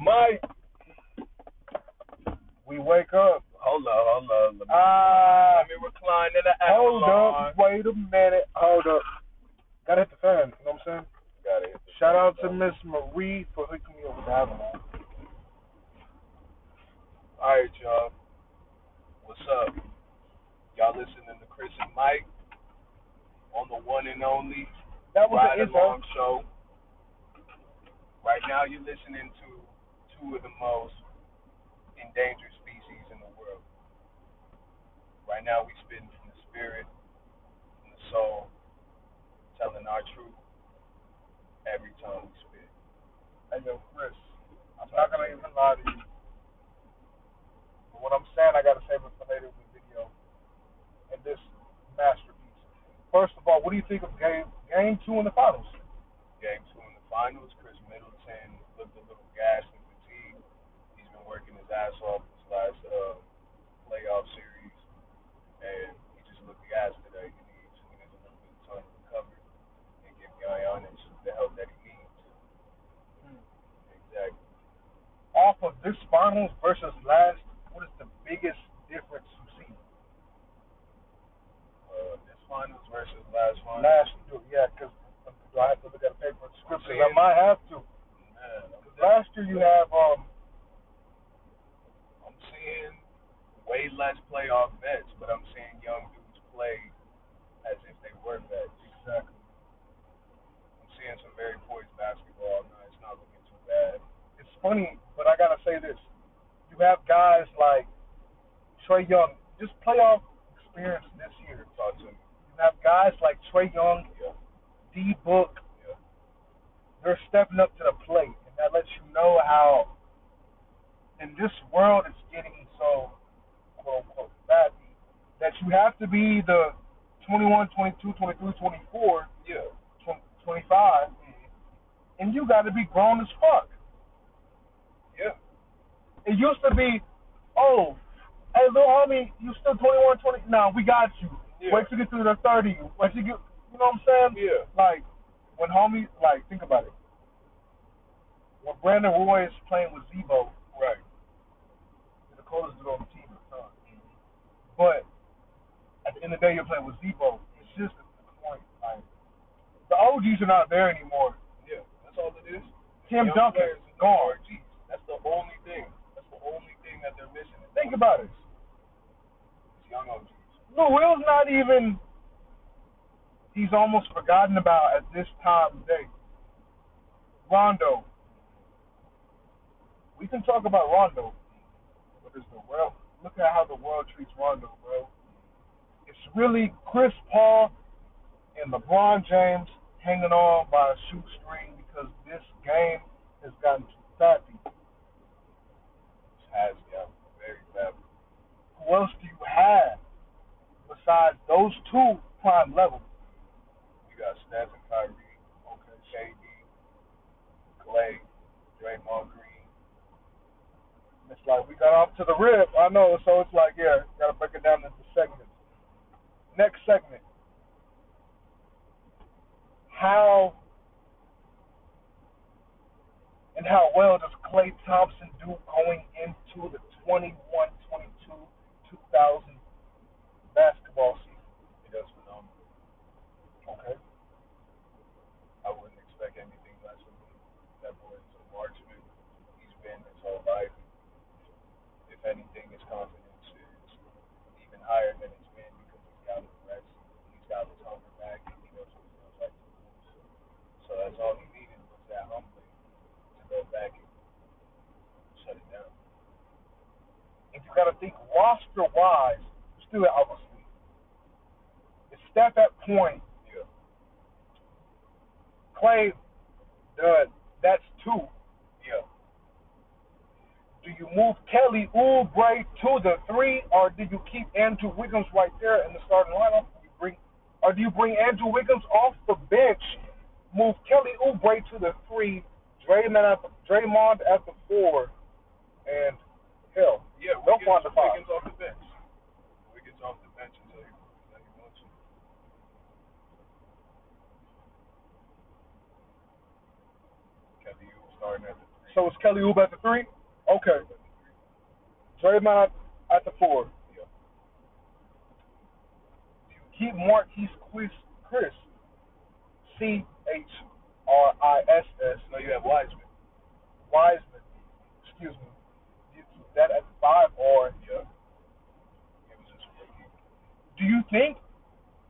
Mike, we wake up. Hold up, hold up. Let me, Ah, let me recline in the hold up, wait a minute, hold up. Gotta hit the fan. You know what I'm saying? Gotta hit the Shout out to. Miss Marie for hooking me up with the Avalon. Alright, y'all. What's up? Y'all listening to Chris and Mike on the one and only That was Ride. Along Show. Right now, you're listening to two of the most endangered species in the world. Right now, we spitting from the spirit, from the soul, telling our truth every time we spit. Hey yo, Chris, I'm not gonna even lie to you. But what I'm saying, I gotta save it for later in the video. And this masterpiece. First of all, what do you think of game game two in the finals? Game two in the finals, Khris Middleton looked a little gassed and fatigued. He's been working his ass off this last uh, playoff series, and he just looked gassed today. He needs, he needs a little bit of time to recover and give Giannis the help that he needs. Exactly. Off of this finals versus last, what is the biggest difference you see? Uh, this finals versus last finals. Last, yeah, because do I have to look at a paper and scriptures? I Seeing- might have to. Man, I'm, Because last year you have um I'm seeing way less playoff vets, but I'm seeing young dudes play as if they were vets. exactly. I'm seeing some very poised basketball. No, it's not looking too bad. it's funny, but I gotta say this: you have guys like Trae Young, just playoff experience this year. Talk to me. You have guys like Trae Young, Yeah. D Book. Yeah. They're stepping up to the plate, and that lets you know how in this world it's getting so quote unquote fatty that you have to be the 21, 22, 23, 24, Yeah. 20, 25, and you got to be grown as fuck. Yeah. It used to be, oh, hey, little homie, you still 21, 20. No, we got you. Yeah. Wait till you get to the 30. Wait till you get, you know what I'm saying? Yeah. Like, when homie, like, think about it. When Brandon Roy is playing with Z-Bo, Right. he's the coldest dude on the team at the time. But at the end of the day, you're playing with Z-Bo. It's just the point. Like, the OGs are not there anymore. Yeah. That's all it is. Tim Duncan, and gone. RGs. That's the only thing. That's the only thing that they're missing. Think about it. It's young OGs. Lou Will's not even. He's almost forgotten about at this time of day. Rondo. We can talk about Rondo, but it's the world. Look at how the world treats Rondo, bro. Really Chris Paul and LeBron James hanging on by a shoestring because this game has gotten too fatty. It has gotten very bad. Who else do you have besides those two prime level? You got Steph and Kyrie, okay, KD, Klay, Draymond Green. It's like we got off to the rib. I know, so it's like, yeah, gotta break it down into segments. Next segment. How and how well does Klay Thompson do going into the 21 22 2000 basketball season? He does phenomenal. Okay. I wouldn't expect anything less from him. That boy is a marksman. He's been his whole life. If anything, his confidence is even higher than it's been because he's got his rest. He's got his hunger back, and he knows what it feels like to lose. So that's all he needed was that humbling to go back and shut it down. If you gotta roster wise, still obviously. Is Steph at point Yeah. Klay, done. That's two. Yeah. Do you move Kelly Oubre to the three, or do you keep Andrew Wiggins right there in the starting lineup? You bring, or do you bring Andrew Wiggins off the bench, move Kelly Oubre to the three, Draymond at the, Draymond at the four, and hell, Yeah, find the five. Wiggins off the bench. Wiggins off the bench until he, until he wants to. Kelly, you starting at the three. So it's Kelly Oubre at the three. Okay, Draymond at the four. Yeah. Keep Marquese Chriss, Chris, C H R I S S No, you have Wiseman. Wiseman. Excuse me. That at five, or Yeah. He was just a rookie. do you think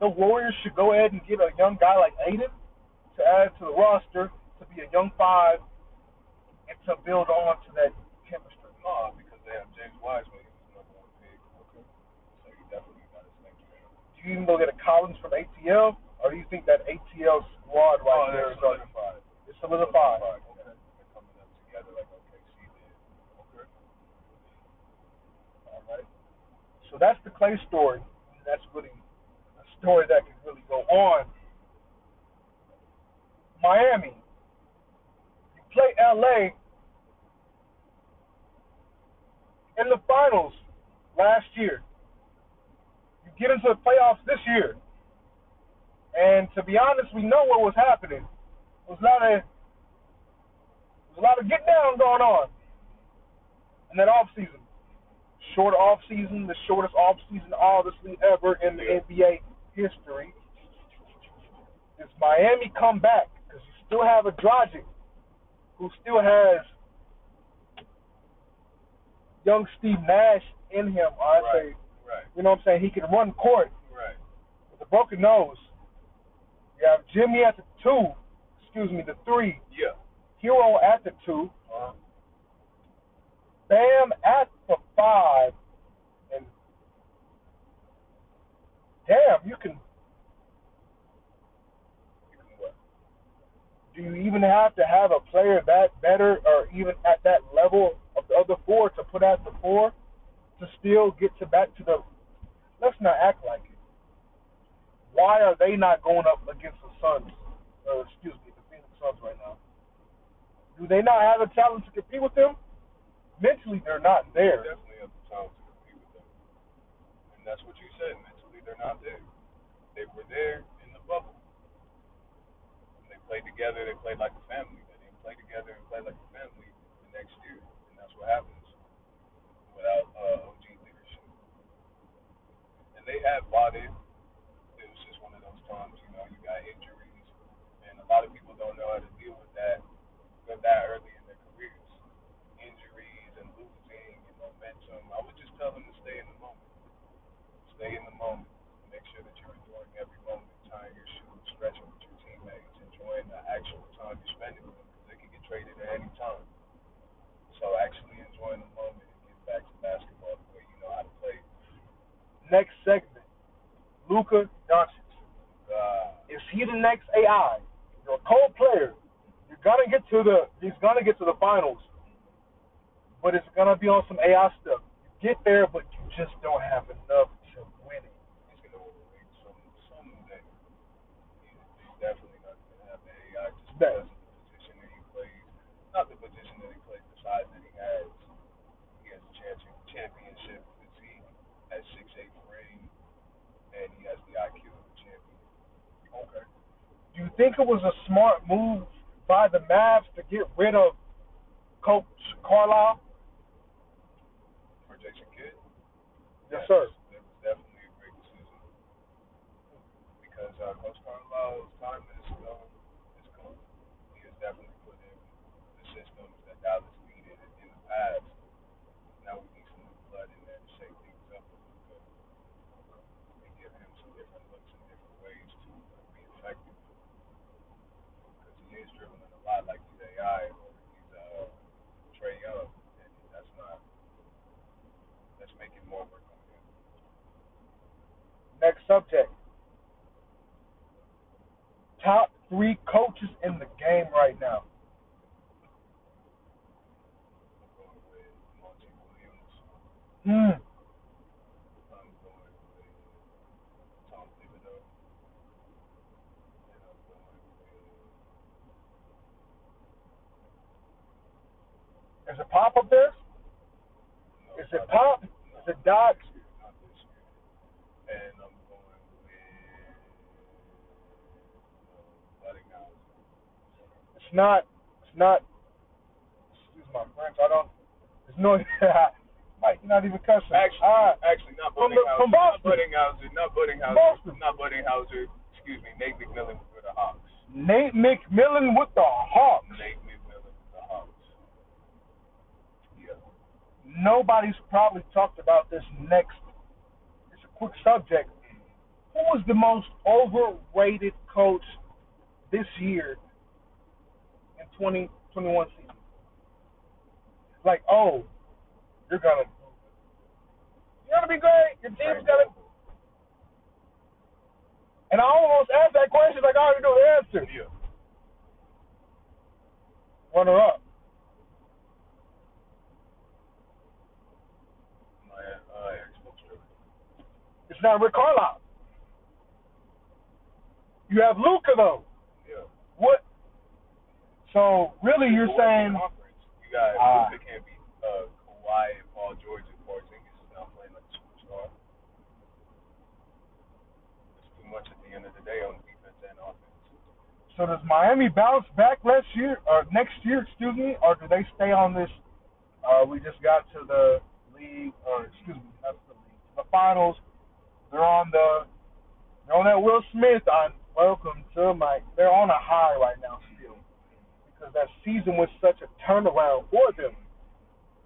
the Warriors should go ahead and get a young guy like Ayton to add to the roster to be a young five and to build on to that chemistry? No, because they have James Wiseman. He was the number one pick. Okay. So you definitely got his next man. Do you even go get a Collins from ATL, or do you think that ATL squad right oh, there is solidified. it's solidified? Yeah. They're coming up together like OKC did. Okay. All right. So that's the Klay story. That's really a story that could really go on. Miami. You play LA in the finals last year. You get into the playoffs this year. And to be honest, we know what was happening. Was a lot of there was a lot of get down going on in that off season short off season, the shortest off season obviously ever in the NBA history. Does Miami come back? Because you still have a Dragic who still has young Steve Nash in him. I Right. say, Right. you know what I'm saying? He can run court Right. with a broken nose. You have Jimmy at the two, excuse me, the three. Yeah. Herro at the two. Uh-huh. Bam at the five, and damn, you can. Do you even have to have a player that better, or even at that level of the other four to put at the four to still get to back to the? Let's not act like it. Why are they not going up against the Suns? Or excuse me, the Phoenix Suns right now? Do they not have the talent to compete with them? Mentally, they're not there. definitely have the talent to compete with them. And that's what you said. Mentally, they're not there. They were there in the bubble. When they played together, they played like a family. They didn't play together and play like a family the next year. And that's what happens without uh, OG leadership. And they have bought it. It was just one of those times, you know, you got injuries. And a lot of people don't know how to deal with that, with that early in their careers injuries and losing and momentum. I would just tell them to stay in the moment. Stay in the moment. Make sure that you're enjoying every moment, tying your shoes, stretching with your teammates, enjoying the actual time you're spending with them because they can get traded at any time. So actually enjoying the moment and get back to basketball the way you know how to play. Next segment, Luka Doncic. Uh, Is he the next AI? You're a cold player. You're gonna get to the. He's gonna get to the finals, but it's gonna be on some AI stuff. You get there, but you just don't have enough to win it. he's gonna overweight some someday. He's, he's definitely not gonna have the AI just That- because the position that he plays. Not the position that he plays, the size that he has. He has a championship physique at six eight frame, and he has the IQ of a champion. Okay. Do you think it was a smart move by the Mavs to get rid of Coach Carlisle? For Jason Kidd, Yes, sir. That was definitely a great decision because uh, Coach Carlisle's time is um, is gone. He has definitely put in the systems that Dallas needed in the past. Now we need some new blood in there to shake things up a little bit give him some different looks and different ways to uh, be effective. Because he is dribbling a lot like he's AI or he's uh, Trae Young, and that's not more work on him. Next subject. Top three coaches in the game right now. Hmm. I'm going with Tom Thibodeau. And I'm going with Is it Pop up Is it Pop? Is it Buddinghausen. It's not. It's not. Excuse my French. I don't. It's no. Mike, you're not even cussing. Actually, actually, not From Buddinghauser. from not Boston. Not Buddinghauser. Boston. Not Buddinghauser. Excuse me, Nate McMillan for the Hawks. Nate McMillan with the Hawks. Nate McMillan for the Hawks. Yeah. Nobody's probably talked about this next. It's a quick subject. Who was the most overrated coach this year in 2021 season? Like, oh, you're gonna, you're gonna be great. Your team's gonna. And I almost asked that question like I already know the answer. Yeah. Runner up. My uh, It's not Rick Carlisle. You have Luka though. Yeah. What? So really, you're But what's the saying you got Ah. Luka can't uh, Kawhi Paul George and Porzingis is playing like superstar. It's too much at the end of the day on defense and offense. so? Does Miami bounce back next year or next year? Excuse me, or do they stay on this? Uh, we just got to the league, or excuse me, not the league, the finals. They're on the, they're on that Will Smith on Welcome to my. They're on a high right now still because that season was such a turnaround for them.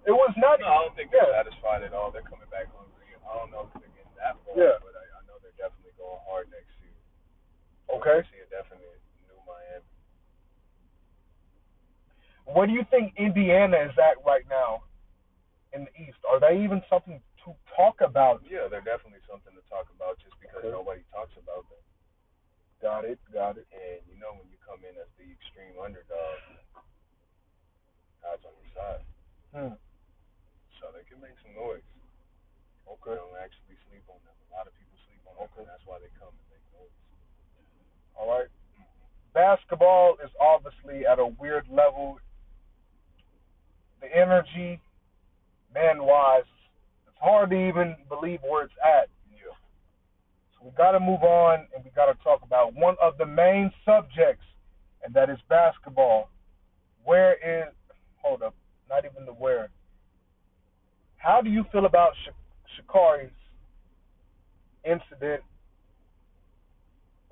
It was not. No, I don't think they're yeah. satisfied at all. They're coming back hungry. I don't know if they're getting that far, Yeah. but I, I know they're definitely going hard next year. Okay. I see a definite new Miami. Where do you think Indiana is at right now in the East? Are they even something to talk about? Yeah, they're definitely something to talk about just because Okay. nobody talks about them. Got it. Got it. And you know when you come in as the extreme underdog, God's on your side. Hmm. So they can make some noise. Okay. They don't actually sleep on them. A lot of people sleep on them, Okay. and that's why they come and make noise. All right. Basketball is obviously at a weird level. The energy, man wise, it's hard to even believe where it's at. Yeah. So we got to move on and we got to talk about one of the main subjects, and that is basketball. Where is, hold up, not even the where. How do you feel about Sh- Sha'Carri's incident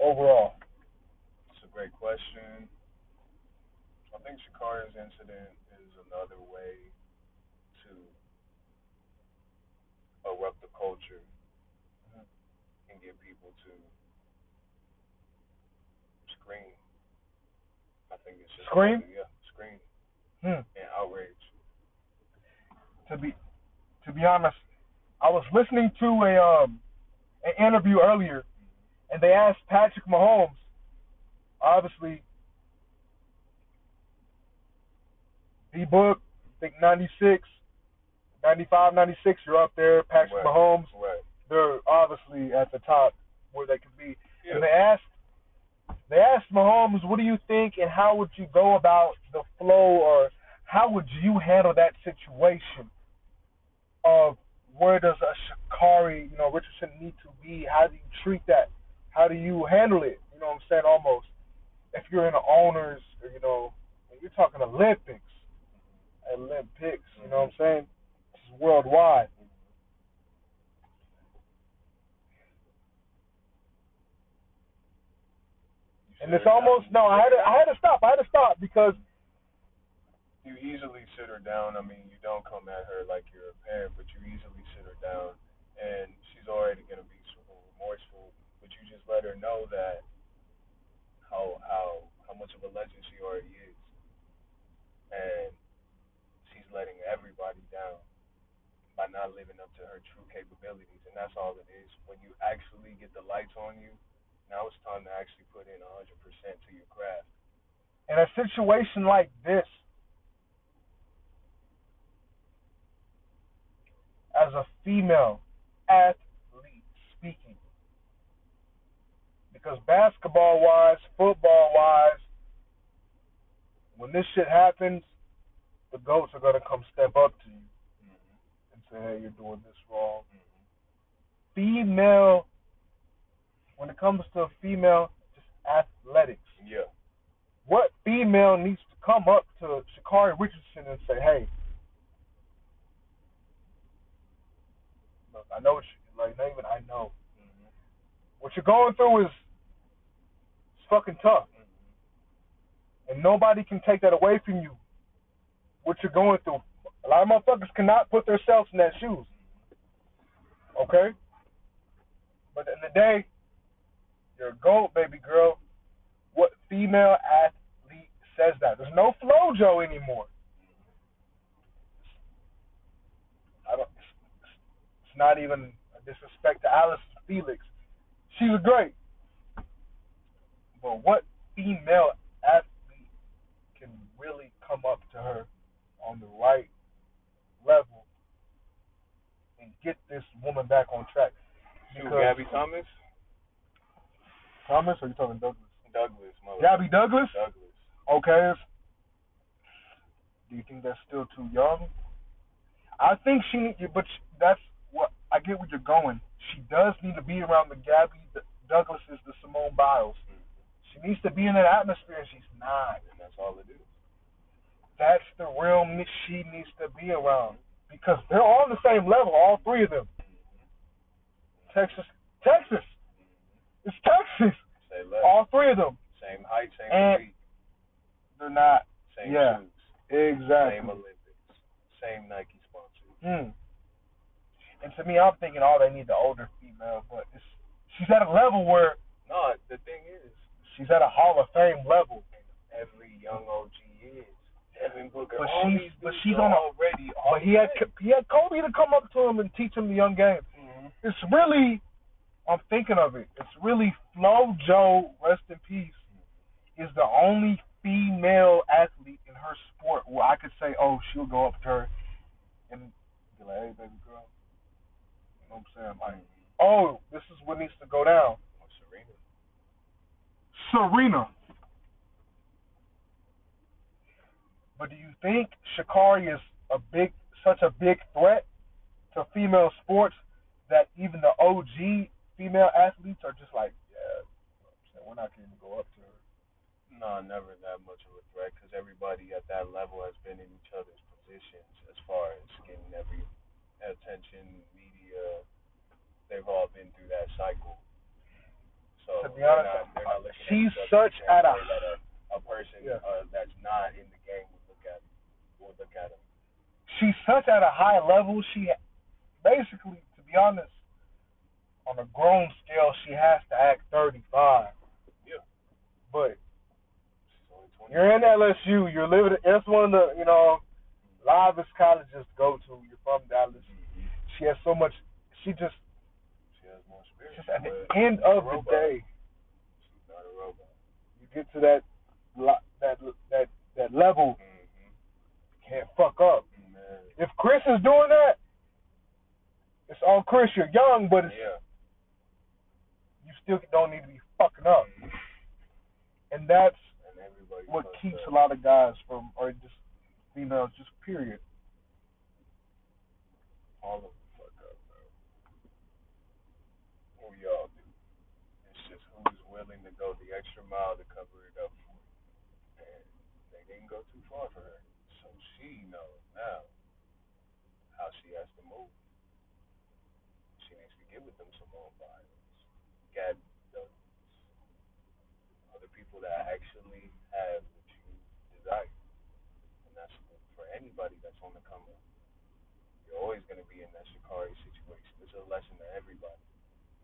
overall? It's a great question. I think Sha'Carri's incident is another way to erupt the culture and get people to scream. I think it's just Scream? yeah, scream Hmm. and outrage. to be to be honest, I was listening to a um an interview earlier, and they asked Patrick Mahomes, obviously, D Book, I think 96, 95, 96, you're up there. Patrick Right. Mahomes, Right. they're obviously at the top where they could be. Yeah. And they asked they asked Mahomes, what do you think and how would you go about the flow or how would you handle that situation of where does a Sha'Carri, you know, Richardson need to be? How do you treat that? How do you handle it? You know what I'm saying? Almost. If you're in the owners, you know, you're talking Olympics, Olympics, you know what I'm saying? This is worldwide. And it's almost no. I had to. I had to stop. I had to stop because you easily sit her down. I mean, you don't come at her like you're a parent, but you easily sit her down, and she's already gonna be super remorseful. But you just let her know that how how how much of a legend she already is, and she's letting everybody down by not living up to her true capabilities, and that's all it is. When you actually get the lights on you, now it's time to actually put in 100% to your craft. in a situation like this, as a female athlete speaking. Because basketball wise, football wise, when this shit happens, the goats are gonna come step up to you Mm-hmm. and say, "Hey, you're doing this wrong." Mm-hmm. Female, when it comes to female, just athletics. Yeah. What female needs to come up to Sha'Carri Richardson and say, "Hey, look, I know what you like. Not even I know Mm-hmm. what you're going through is it's fucking tough, Mm-hmm. and nobody can take that away from you. What you're going through, a lot of motherfuckers cannot put themselves in that shoes. Okay, but in the day, you're a gold, baby girl. What female athlete says that? There's no FloJo anymore. I don't. It's not even a disrespect to Alice Felix. She was great, but what female athlete can really come up to her on the right level and get this woman back on track? Because- Gabby Thomas? Thomas, or you talking Douglas? Douglas, mother. Gabby Douglas. Douglas. Okay. Do you think that's still too young? I think she but that's I get. Where you're going. She does need to be around the Gabby the Douglases, the Simone Biles. Mm-hmm. She needs to be in that atmosphere, and she's not. And that's all it is. That's the realm she needs to be around because they're all on the same level, all three of them. Texas, Texas, it's Texas. All three of them. Same height, same And- physique, They're not same yeah. shoes, exactly. same Olympics, same Nike sponsors. Hmm. And to me, I'm thinking, oh, they need the older female, but it's, she's at a level where No, the thing is, she's at a Hall of Fame level. every young OG is. Devin Booker, But she's- but she's on already. But he had he had Kobe to come up to him and teach him the young game. hmm It's really, I'm thinking of it. It's really Flo Joe, rest in peace, is the only female athlete in her sport where I could say, oh, she'll go up to her and be like, hey, baby girl. Know what I'm saying? Like, oh, this is what needs to go down. Oh, Serena. Serena. But do you think Sha'Carri is a big, such a big threat to female sports that even the OG female athletes are just like, yeah, we're not going to go up to her. No, never that much of a threat because everybody at that level has been in each other's positions as far as getting every attention, media. They've all been through that cycle. So To be they're honest, not, they're not she's such at a- a, a person Yeah. uh, that's not in the game would look at would look at them. She's such at a high level. She basically, to be honest, on a grown scale, she has to act 35. Yeah. But She's only 20. You're in LSU. You're living. That's one of the you know livest colleges to go to. You're from Dallas. She has so much. She just She has more spirit. just at the end of the day, she's not a robot. you get to that that that that level. Mm-hmm. Can't fuck up. Man. If Chris is doing that, it's on Chris. You're young, but it's, Yeah. you still don't need to be fucking up. Mhm. And that's And what keeps up. a lot of guys from, or just females, just period. all of them fuck up, bro. What we all do. It's just who's willing to go the extra mile to cover it up for it. And they didn't go too far for her. So she knows now how she has to move. She needs to get with them Simone Biles, Gabby Douglas, other people that actually have what you desire. And that's for anybody that's on the come up you're always going to be in that Sha'Carri situation. This is a lesson to everybody.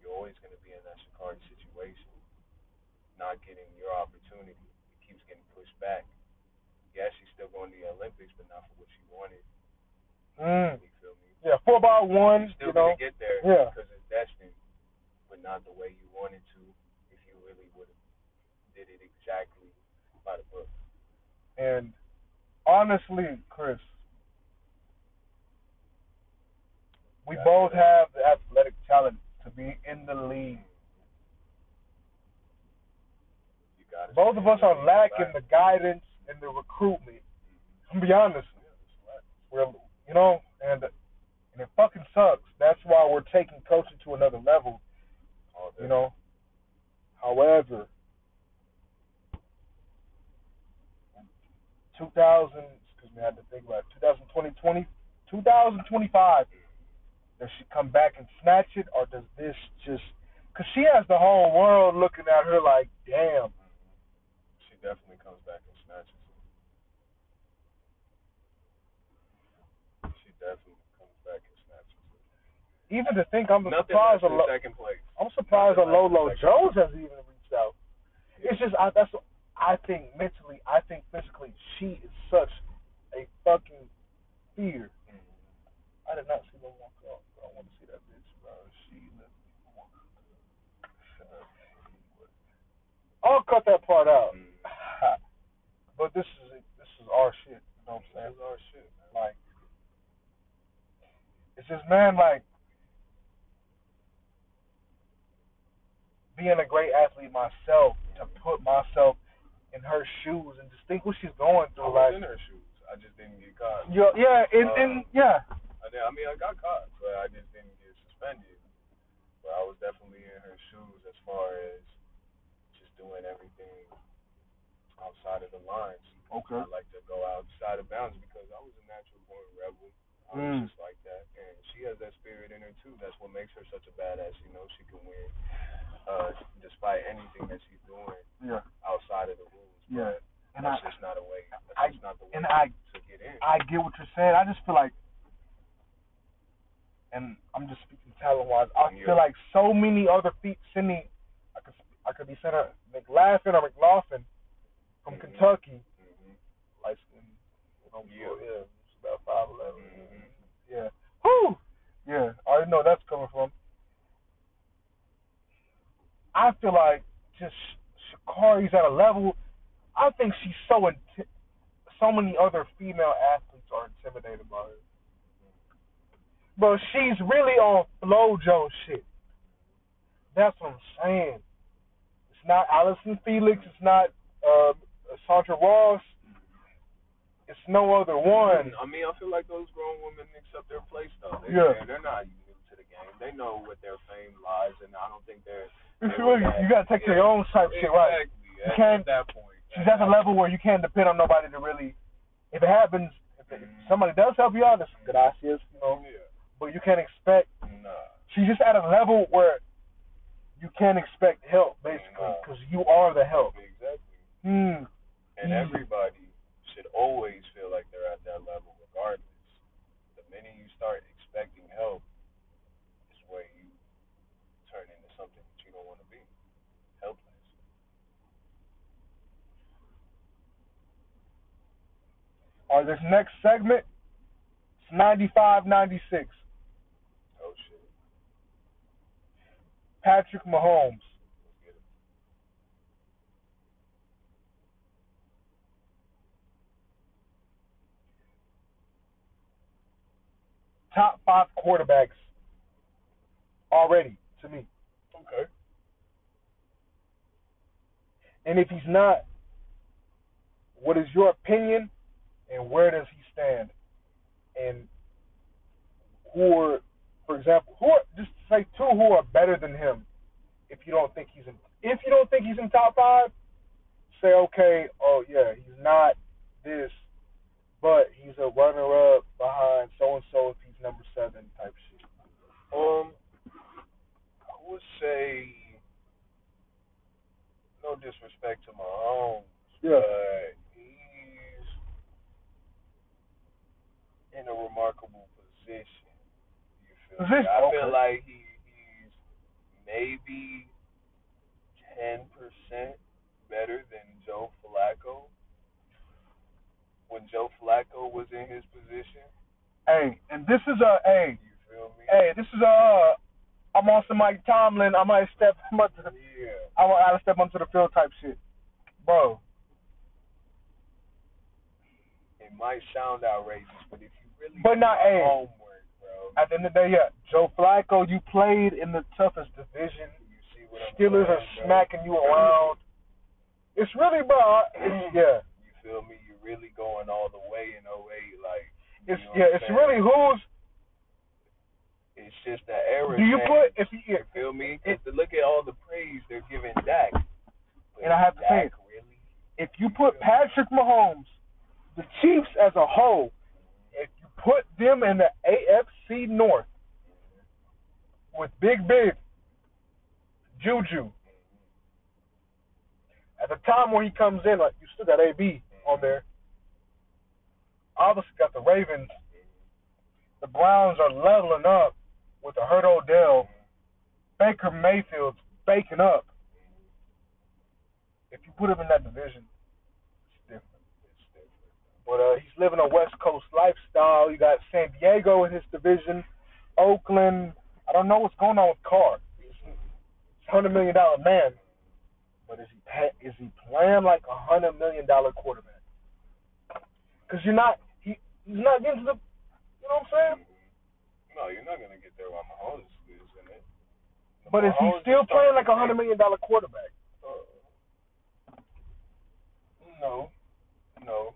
You're always going to be in that Sha'Carri situation, not getting your opportunity. It keeps getting pushed back. Yeah, she's still going to the Olympics, but not for what she wanted. Mm. You feel me? Yeah, four by one. She's still You going to get there Yeah. because it's destined, but not the way you wanted to if you really would have did it exactly by the book. And honestly, Chris, We both have the athletic talent to be in the league. Both of us are lacking the guidance and the recruitment. I'm be honest. Yeah, it's right. We're, you know, and and it fucking sucks. That's why we're taking coaching to another level. You know. However, 2000, excuse me, I had to think about it, 2020, 2025. Does she come back and snatch it, or does this just? Cause she has the whole world looking at her like, damn. She definitely comes back and snatches it. She definitely comes back and snatches it. Even to think, I'm Nothing surprised. Lo- second place. I'm surprised a Nothing Lolo Jones has even reached out. It's just I, that's I think mentally, I think physically, she is such a fucking fear. I did not see them walk off. I want to see that bitch, bro. She. Left me. I'll cut that part out. But this is this is our shit. You know what I'm This saying? is our shit, man. Like, it's just man, like being a great athlete myself to put myself in her shoes and just think what she's going through. I was Like, in her shoes. I just didn't get caught. yeah, yeah, and, Uh, and yeah, I, did, I mean, I got caught, but I just didn't get suspended. But I was definitely in her shoes as far as just doing everything outside of the lines. okay, I like to go outside of bounds because I was a natural born rebel. I was Mm. just like that, and she has that spirit in her too. That's what makes her such a badass. You know, she can win uh, despite anything that she's doing yeah, outside of the rules. Yeah. But and that's I just not a way. That's I- just not the way and I- to get in. I get what you're saying. I just feel like, and I'm just speaking talent wise. I feel like so many other feet, Cindy, I could I could be McLaughlin or McLaughlin from Mhm. Kentucky, hmm like you know, Yeah. yeah, it's about five eleven. Mhm. Yeah. Whew. Yeah, I already know where that's coming from. I feel like just Sha'Carri's at a level. I think she's so inti- so many other female athletes are intimidated by her. But she's really on FloJo shit. That's what I'm saying. It's not Allyson Felix. It's not uh, Sandra Ross. It's no other one. I mean, I feel like those grown women accept their place though. They, Yeah. They're, they're not new to the game. They know what their fame lies, and I don't think they're. It's they really, you gotta take your own type shit, right? You can't- at that point. She's at the level where you can't depend on nobody to really. If it happens, if it, somebody does help you out, it's gracias, you know. Yeah. But you can't expect. Nah. She's just at a level where you can't expect help, basically, because you are the help. Exactly. Hmm. And Mm. everybody should always feel like they're at that level, regardless. The minute you start expecting help, is where you turn into something that you don't want to be. Helpless. Right, this next segment, it's 95 96. Oh shit. Patrick Mahomes. Let's get it. Top five quarterbacks already, to me. Okay. And if he's not, what is your opinion and where does he stand? And who are, for example, who are, just say two who are better than him if you don't think he's in, if you don't think he's in top five, say, okay, oh yeah, he's not this, but he's a runner up behind so and so if he's number seven type shit. Um, I would say, no disrespect to Mahomes, Yeah. but he's in a remarkable position. You feel me? Position, I okay. feel like he, he's maybe ten percent better than Joe Flacco. When Joe Flacco was in his position, Hey, and this is a hey, you feel me? hey, this is a. Uh, I'm on some Mike Tomlin. I might step. About to, Yeah. I want to step onto the field type shit, bro. It might sound outrageous, but if you really But not- hey. homework, bro, At the end of the day, yeah, Joe Flacco, you played in the toughest division. You see what I'm Steelers are saying, bro? smacking you around. It's really, bro. It's, yeah, You feel me? You're really going all the way in 08, like. you it's know yeah, it's I'm really who's. It's just that era. Do you put if you You feel me? 'Cause to look at all the praise they're giving Dak. And I have to say Dak really? if you put Patrick Mahomes, the Chiefs as a whole, if you put them in the AFC North with Big Big, Juju, at the time when he comes in, like you still got AB on there. Obviously got the Ravens. The Browns are leveling up with the Hurt Odell. Baker Mayfield's baking up. If you put him in that division, it's different. It's different. But uh, he's living a West Coast lifestyle. You got San Diego in his division, Oakland. I don't know what's going on with Carr. He's a hundred million dollar man, but is he is he playing like a hundred million dollar quarterback? Because you're not he he's not getting to the you know what I'm saying. No, you're not gonna get there while Mahomes is in it. But is he still playing like a hundred million dollar quarterback? Uh, no, no.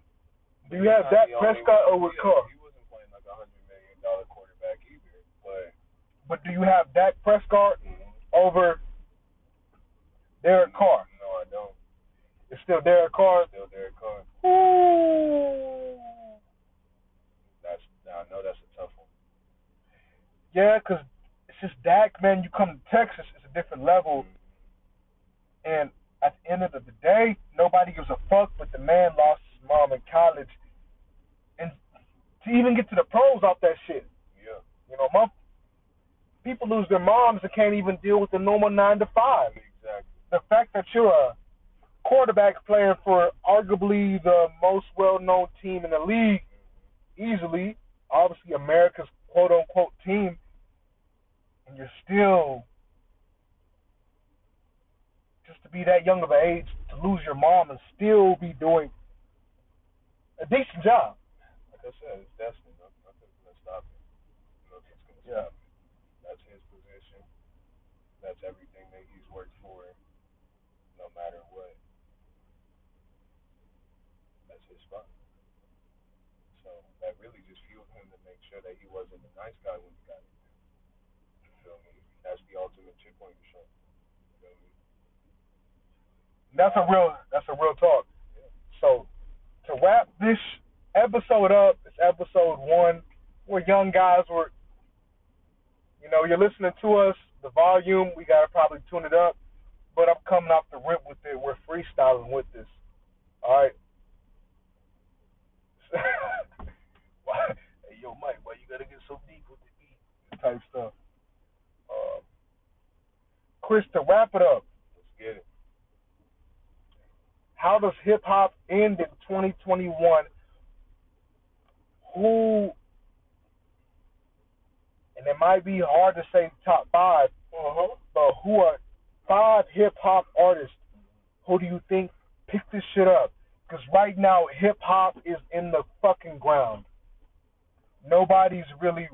Do you have Dak He's not the only Prescott or with Carr? He wasn't playing like a hundred million dollar quarterback either, but But do you have Dak Prescott mm, over Derek Carr? No, I don't. It's still Derek Carr. Still Derek Carr. Ooh. That's I know that's a tough one. Yeah, 'cause it's just Dak, man. You come to Texas, it's a different level. And at the end of the day, nobody gives a fuck. But the man lost his mom in college, and to even get to the pros off that shit, Yeah, you know, my people lose their moms and can't even deal with the normal nine to five. exactly. The fact that you're a quarterback playing for arguably the most well-known team in the league, easily, obviously America's quote-unquote team, and you're still just to be that young of an age to lose your mom and still be doing a decent job. Like I said, it's destiny. Nothing's gonna stop it. Nothing's gonna Yeah. stop it. That's his position. That's everything that he's worked for. No matter what. That's his spot. So that really just fueled him to make sure that he wasn't the nice guy when he got in there. You feel me? That's the ultimate on your shoulder. You feel me? And that's a real that's a real talk. So to wrap this episode up, it's episode one. We're young guys. We're you know, you're listening to us, the volume, we gotta probably tune it up. But I'm coming off the rip with it. We're freestyling with this. Alright. Why- hey yo Mike, why you gotta get so deep with the beat? Type stuff. Um, Chris, to wrap it up, Let's get it. how does hip hop end in 2021? Who, and it might be hard to say top 5 but who are five hip hop artists who do you think picked this shit up? Because right now, hip hop is in the fucking ground. Nobody's really,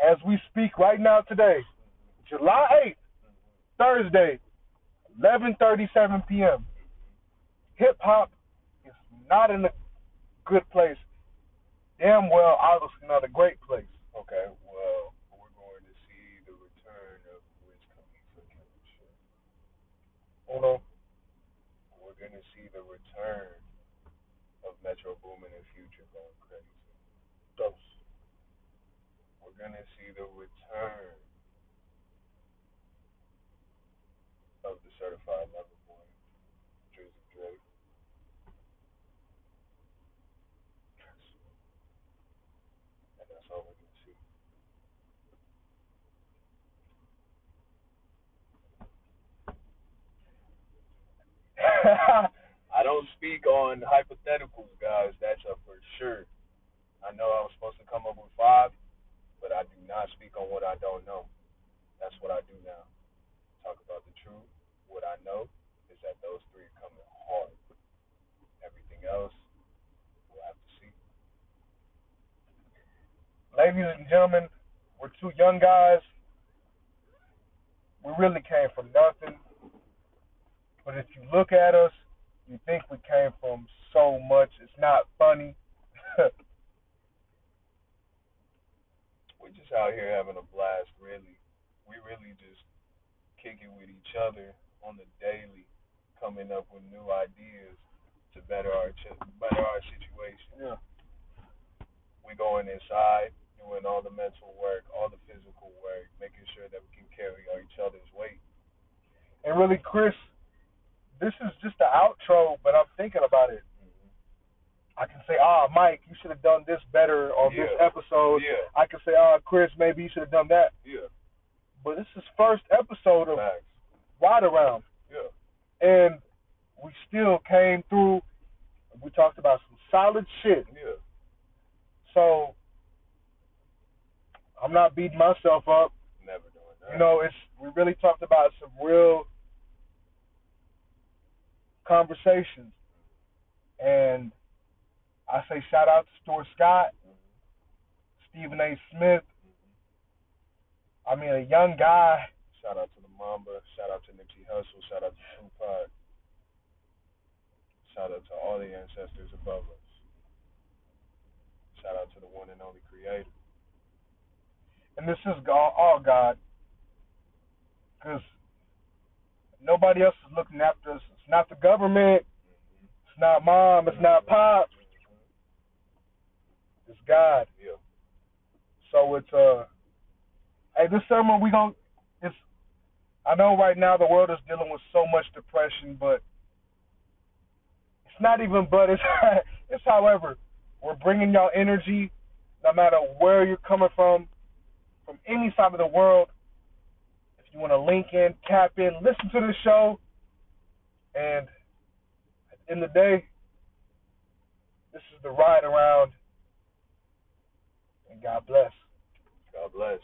as we speak right now today, July 8th, Thursday, 11:37 p.m. Hip hop is not in a good place. Damn well, obviously not a great place. Okay, well, we're going to see the return of Wiz Khalifa killing shit. You know, We're going to see the return of Metro Boomin and Future going crazy. those. To see the return of the certified lover boy, Drizzy Drake. And that's all we're to see. I don't speak on hypotheticals, guys. That's a for sure. I know I was supposed to come up with five, not speak on what I don't know. That's what I do now. Talk about the truth. What I know is that those three are coming hard. Everything else, we'll have to see. ladies and gentlemen, we're two young guys. We really came from nothing. But if you look at us, you think we came from so much. It's not funny. we just out here having a blast, really. We really just kicking with each other on the daily, coming up with new ideas to better our better our situation. Yeah. We going inside, doing all the mental work, all the physical work, making sure that we can carry each other's weight. And really, Chris, this is just the outro, but I'm thinking about it. I can say, ah, Mike, you should have done this better on Yeah. this episode. Yeah. I can say, ah, Chris, maybe you should have done that. Yeah. But this is first episode of Facts. Ride Around, Yeah. and we still came through. We talked about some solid shit. Yeah. So I'm not beating myself up. Never doing that. You know, it's we really talked about some real conversations. And I say shout out to Stuart Scott, Stephen A. Smith. I mean, a young guy. Shout out to the Mamba. Shout out to Nipsey Hussle. Shout out to Tupac. Shout out to all the ancestors above us. Shout out to the one and only Creator. And this is all, all God. Because nobody else is looking after us. It's not the government. It's not mom. It's not pop. It's God. Yeah. So it's uh hey this summer we gon' it's I know right now the world is dealing with so much depression, but it's not even but it's it's however we're bringing y'all energy no matter where you're coming from from any side of the world. If you want to link in, tap in, listen to the show, and in the the day, this is the ride around. God bless. God bless.